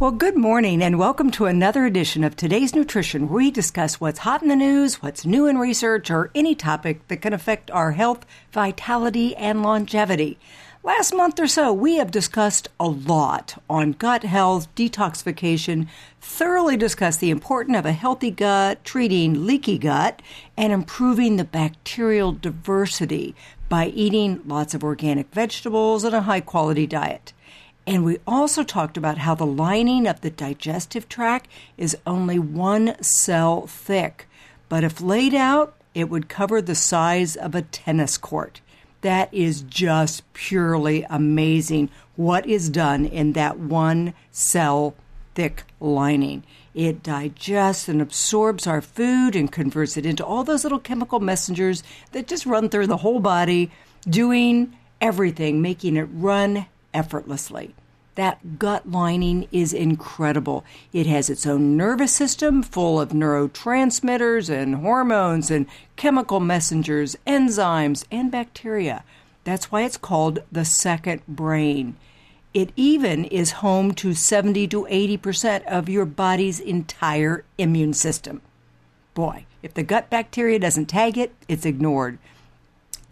Well, good morning and welcome to another edition of Today's Nutrition, where we discuss what's hot in the news, what's new in research, or any topic that can affect our health, vitality, and longevity. Last month or so, we have discussed a lot on gut health, detoxification, thoroughly discussed the importance of a healthy gut, treating leaky gut, and improving the bacterial diversity by eating lots of organic vegetables and a high quality diet. And we also talked about how the lining of the digestive tract is only one cell thick, but if laid out, it would cover the size of a tennis court. That is just purely amazing what is done in that one cell thick lining. It digests and absorbs our food and converts it into all those little chemical messengers that just run through the whole body, doing everything, making it run effortlessly. That gut lining is incredible. It has its own nervous system full of neurotransmitters and hormones and chemical messengers, enzymes, and bacteria. That's why it's called the second brain. It even is home to 70 to 80% of your body's entire immune system. Boy, if the gut bacteria doesn't tag it, it's ignored.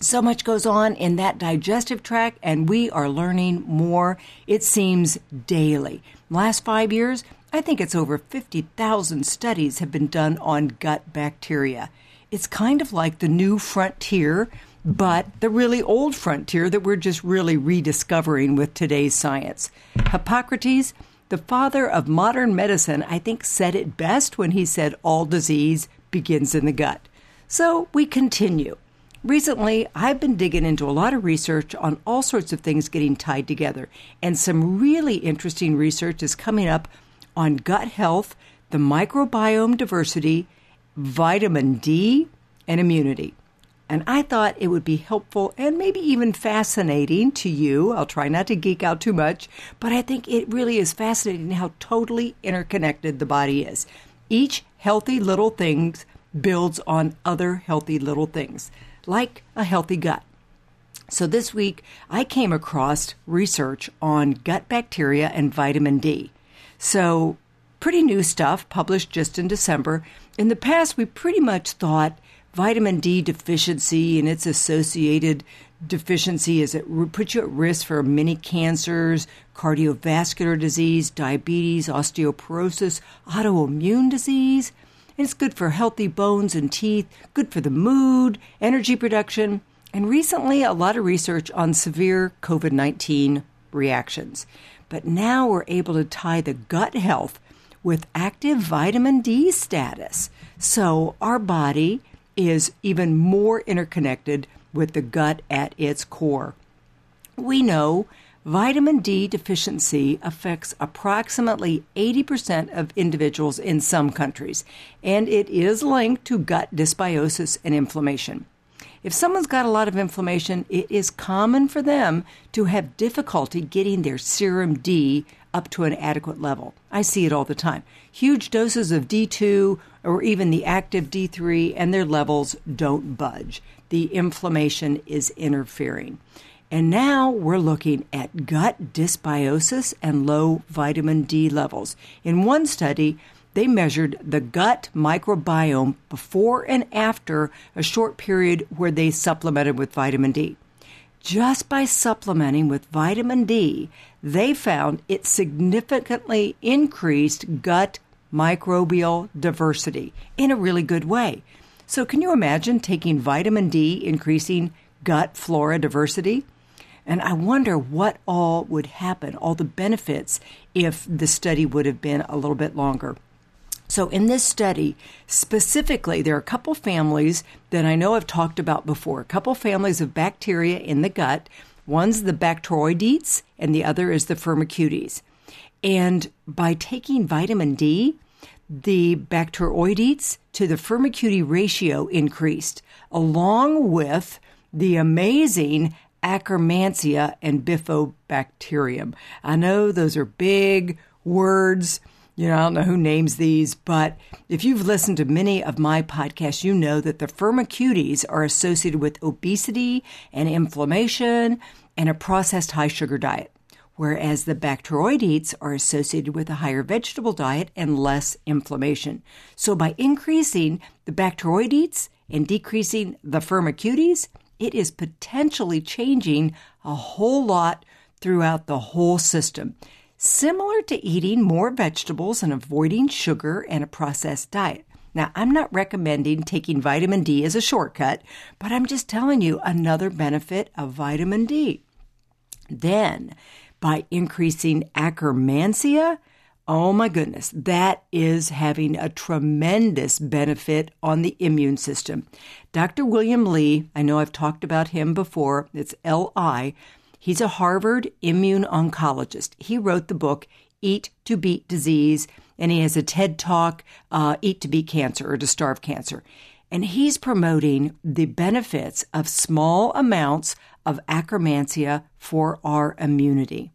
So much goes on in that digestive tract, and we are learning more, it seems, daily. Last five years, I think it's over 50,000 studies have been done on gut bacteria. It's kind of like the new frontier, but the really old frontier that we're just really rediscovering with today's science. Hippocrates, the father of modern medicine, I think said it best when he said all disease begins in the gut. So we continue. Recently, I've been digging into a lot of research on all sorts of things getting tied together, and some really interesting research is coming up on gut health, the microbiome diversity, vitamin D, and immunity. And I thought it would be helpful and maybe even fascinating to you. I'll try not to geek out too much, but I think it really is fascinating how totally interconnected the body is. Each healthy little thing builds on other healthy little things like a healthy gut. So this week, I came across research on gut bacteria and vitamin D. So, pretty new stuff published just in December. In the past, we pretty much thought vitamin D deficiency and its associated deficiency is it puts you at risk for many cancers, cardiovascular disease, diabetes, osteoporosis, autoimmune disease. It's good for healthy bones and teeth, good for the mood, energy production, and recently a lot of research on severe COVID 19 reactions. But now we're able to tie the gut health with active vitamin D status. So our body is even more interconnected with the gut at its core. We know Vitamin D deficiency affects approximately 80% of individuals in some countries, and it is linked to gut dysbiosis and inflammation. If someone's got a lot of inflammation, it is common for them to have difficulty getting their serum D up to an adequate level. I see it all the time. Huge doses of D2 or even the active D3, and their levels don't budge. The inflammation is interfering. And now we're looking at gut dysbiosis and low vitamin D levels. In one study, they measured the gut microbiome before and after a short period where they supplemented with vitamin D. Just by supplementing with vitamin D, they found it significantly increased gut microbial diversity in a really good way. So, can you imagine taking vitamin D increasing gut flora diversity? And I wonder what all would happen, all the benefits, if the study would have been a little bit longer. So, in this study, specifically, there are a couple families that I know I've talked about before, a couple families of bacteria in the gut. One's the Bacteroidetes, and the other is the Firmicutes. And by taking vitamin D, the Bacteroidetes to the Firmicute ratio increased, along with the amazing Akkermansia and Bifidobacterium. I know those are big words. You know, I don't know who names these, but if you've listened to many of my podcasts, you know that the firmicutes are associated with obesity and inflammation and a processed high sugar diet. whereas the bacteroidetes are associated with a higher vegetable diet and less inflammation. So by increasing the bacteroidetes and decreasing the firmicutes, it is potentially changing a whole lot throughout the whole system. Similar to eating more vegetables and avoiding sugar and a processed diet. Now, I'm not recommending taking vitamin D as a shortcut, but I'm just telling you another benefit of vitamin D. Then, by increasing akkermansia, oh my goodness, that is having a tremendous benefit on the immune system. Dr. William Li, I know I've talked about him before, it's LI. He's a Harvard immune oncologist. He wrote the book Eat to Beat Disease and he has a TED talk, uh, Eat to Beat Cancer or to Starve Cancer. And he's promoting the benefits of small amounts of akkermansia for our immunity.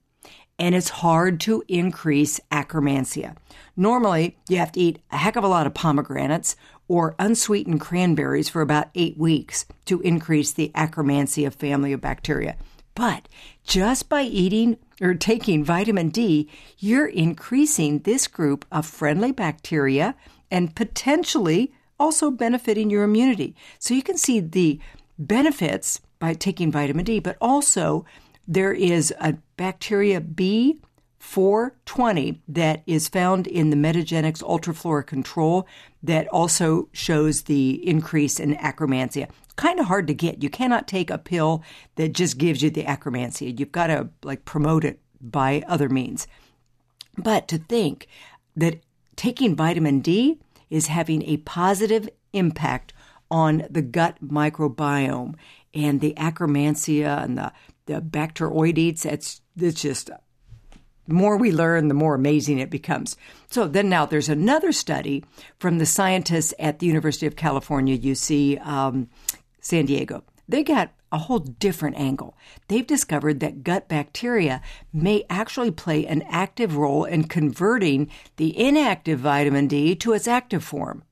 And it's hard to increase akkermansia. Normally, you have to eat a heck of a lot of pomegranates or unsweetened cranberries for about eight weeks to increase the akkermansia family of bacteria. But just by eating or taking vitamin D, you're increasing this group of friendly bacteria and potentially also benefiting your immunity. So you can see the benefits by taking vitamin D, but also there is a bacteria B 420 that is found in the Metagenics Ultraflora Control that also shows the increase in. It's kind of hard to get. You cannot take a pill that just gives you the akkermansia. You've got to like promote it by other means. But to think that taking vitamin D is having a positive impact on the gut microbiome and the akkermansia and the, the bacteroidetes, it's, it's just the more we learn, the more amazing it becomes. So then now there's another study from the scientists at the University of California, UC um, San Diego. They got a whole different angle. They've discovered that gut bacteria may actually play an active role in converting the inactive vitamin D to its active form.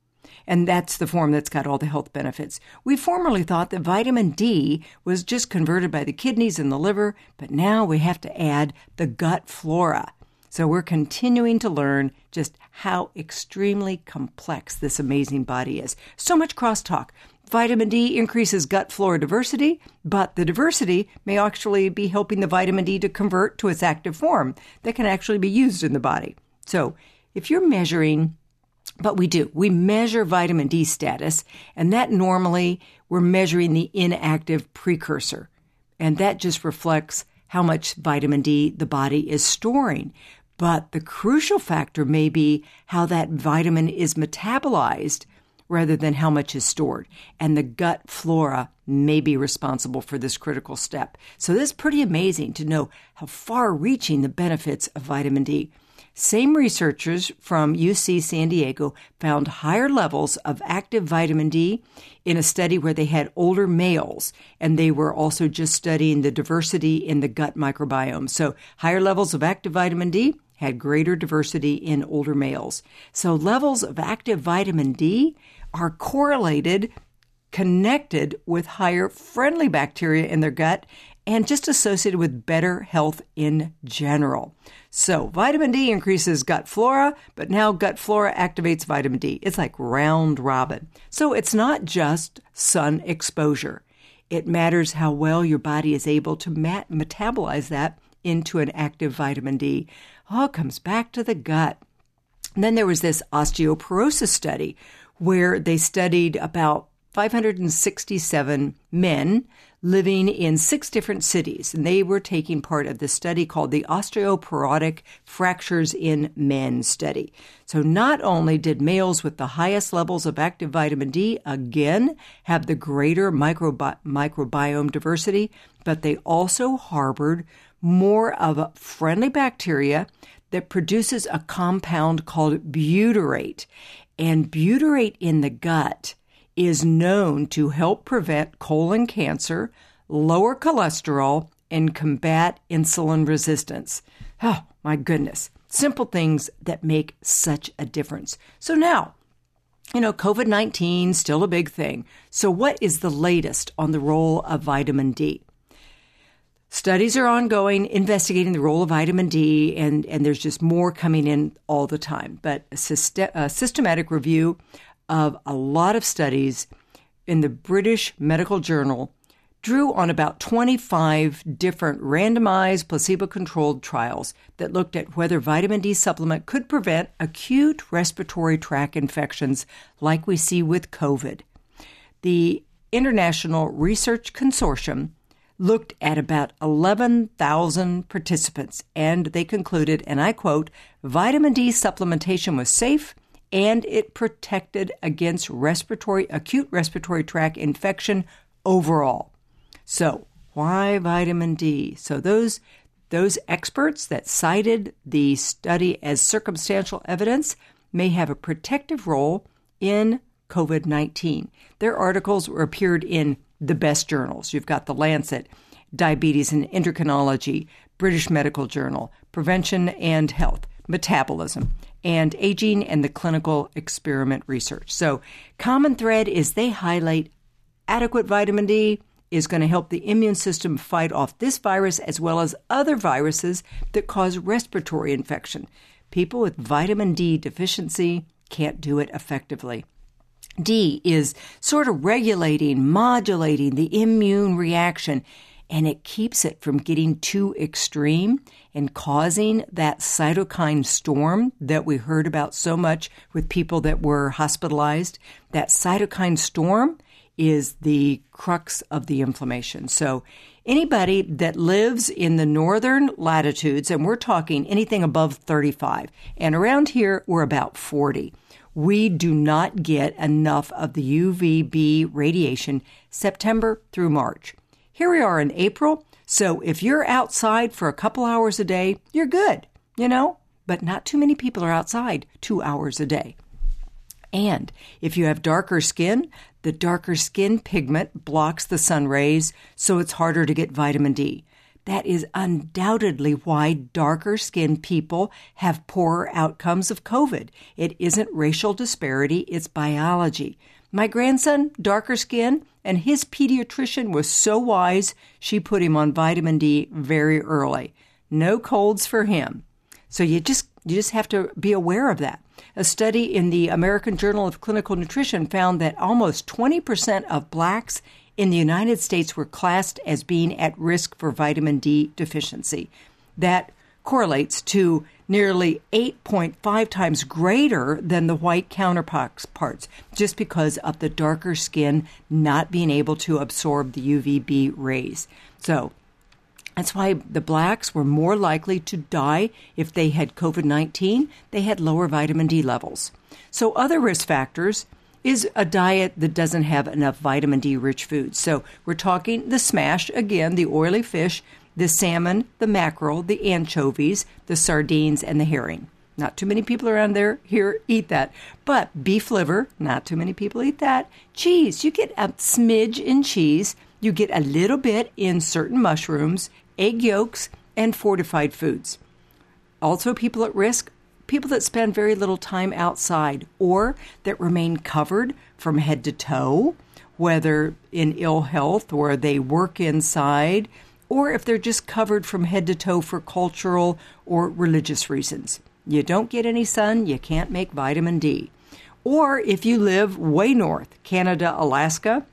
And that's the form that's got all the health benefits. We formerly thought that vitamin D was just converted by the kidneys and the liver, but now we have to add the gut flora. So we're continuing to learn just how extremely complex this amazing body is. So much crosstalk. Vitamin D increases gut flora diversity, but the diversity may actually be helping the vitamin D to convert to its active form that can actually be used in the body. So if you're measuring but we do. We measure vitamin D status, and that normally we're measuring the inactive precursor. And that just reflects how much vitamin D the body is storing. But the crucial factor may be how that vitamin is metabolized rather than how much is stored. And the gut flora may be responsible for this critical step. So this is pretty amazing to know how far reaching the benefits of vitamin D. Same researchers from UC San Diego found higher levels of active vitamin D in a study where they had older males, and they were also just studying the diversity in the gut microbiome. So, higher levels of active vitamin D had greater diversity in older males. So, levels of active vitamin D are correlated, connected with higher friendly bacteria in their gut and just associated with better health in general. So, vitamin D increases gut flora, but now gut flora activates vitamin D. It's like round robin. So, it's not just sun exposure. It matters how well your body is able to mat- metabolize that into an active vitamin D. Oh, comes back to the gut. And then there was this osteoporosis study where they studied about 567 men living in six different cities, and they were taking part of this study called the Osteoporotic Fractures in Men study. So, not only did males with the highest levels of active vitamin D again have the greater microbi- microbiome diversity, but they also harbored more of a friendly bacteria that produces a compound called butyrate. And butyrate in the gut is known to help prevent colon cancer, lower cholesterol, and combat insulin resistance. Oh, my goodness. Simple things that make such a difference. So now, you know, COVID 19 still a big thing. So, what is the latest on the role of vitamin D? Studies are ongoing investigating the role of vitamin D, and, and there's just more coming in all the time. But a, a systematic review of a lot of studies in the British Medical Journal drew on about 25 different randomized placebo controlled trials that looked at whether vitamin D supplement could prevent acute respiratory tract infections like we see with COVID. The International Research Consortium looked at about 11,000 participants and they concluded, and I quote, vitamin D supplementation was safe and it protected against respiratory acute respiratory tract infection overall. So, why vitamin D? So those those experts that cited the study as circumstantial evidence may have a protective role in COVID 19. Their articles appeared in the best journals. You've got The Lancet, Diabetes and Endocrinology, British Medical Journal, Prevention and Health, Metabolism, and Aging and the Clinical Experiment Research. So, common thread is they highlight adequate vitamin D is going to help the immune system fight off this virus as well as other viruses that cause respiratory infection. People with vitamin D deficiency can't do it effectively. D is sort of regulating, modulating the immune reaction, and it keeps it from getting too extreme and causing that cytokine storm that we heard about so much with people that were hospitalized. That cytokine storm is the crux of the inflammation. So, anybody that lives in the northern latitudes, and we're talking anything above 35, and around here we're about 40 we do not get enough of the UVB radiation September through March. Here we are in April, so if you're outside for a couple hours a day, you're good, you know? But not too many people are outside two hours a day. And if you have darker skin, the darker skin pigment blocks the sun rays, so it's harder to get vitamin D. That is undoubtedly why darker skinned people have poorer outcomes of COVID. It isn't racial disparity, it's biology. My grandson, darker skin, and his pediatrician was so wise, she put him on vitamin D very early. No colds for him. So you just you just have to be aware of that. A study in the American Journal of Clinical Nutrition found that almost 20% of blacks in the United States were classed as being at risk for vitamin D deficiency. That correlates to nearly 8.5 times greater than the white counterparts just because of the darker skin not being able to absorb the UVB rays. So, that's why the blacks were more likely to die if they had COVID 19. They had lower vitamin D levels. So, other risk factors is a diet that doesn't have enough vitamin D rich foods. So we're talking the smash, again, the oily fish, the salmon, the mackerel, the anchovies, the sardines, and the herring. Not too many people around there here eat that. But beef liver, not too many people eat that. Cheese, you get a smidge in cheese. You get a little bit in certain mushrooms, egg yolks, and fortified foods. Also, people at risk people that spend very little time outside or that remain covered from head to toe, whether in ill health or they work inside, or if they're just covered from head to toe for cultural or religious reasons. You don't get any sun, you can't make vitamin D. Or if you live way north, Canada, Alaska,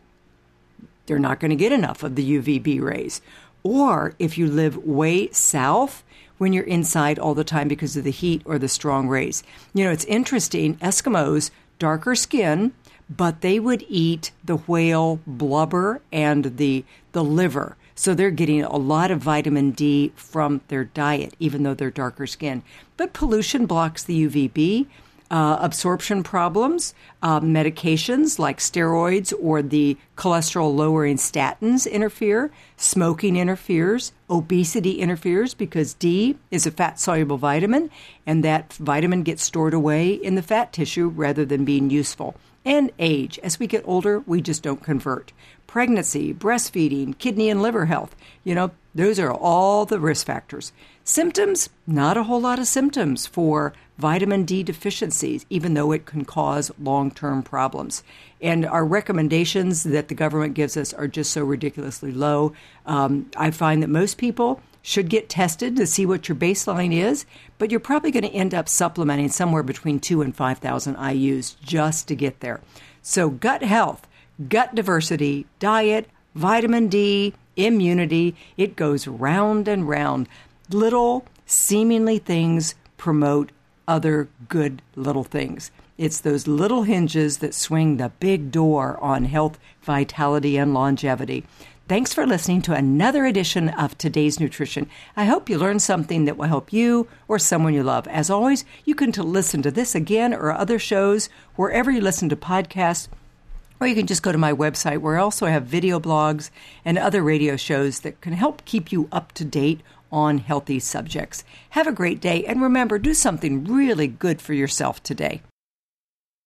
they're not going to get enough of the UVB rays. Or if you live way south, when you're inside all the time because of the heat or the strong rays. You know, it's interesting. Eskimos, darker skin, but they would eat the whale blubber and the the liver. So they're getting a lot of vitamin D from their diet, even though they're darker skin. But pollution blocks the UVB uh, absorption problems, uh, medications like steroids or the cholesterol lowering statins interfere, smoking interferes, obesity interferes because D is a fat soluble vitamin, and that vitamin gets stored away in the fat tissue rather than being useful. And age. As we get older, we just don't convert. Pregnancy, breastfeeding, kidney and liver health, you know, those are all the risk factors. Symptoms, not a whole lot of symptoms for vitamin D deficiencies, even though it can cause long term problems. And our recommendations that the government gives us are just so ridiculously low. Um, I find that most people should get tested to see what your baseline is, but you're probably going to end up supplementing somewhere between two and 5,000 IUs just to get there. So, gut health, gut diversity, diet, vitamin D, immunity, it goes round and round. Little, seemingly things promote other good little things. It's those little hinges that swing the big door on health, vitality, and longevity. Thanks for listening to another edition of Today's Nutrition. I hope you learned something that will help you or someone you love. As always, you can listen to this again or other shows wherever you listen to podcasts, or you can just go to my website where also I also have video blogs and other radio shows that can help keep you up to date on healthy subjects. Have a great day, and remember, do something really good for yourself today.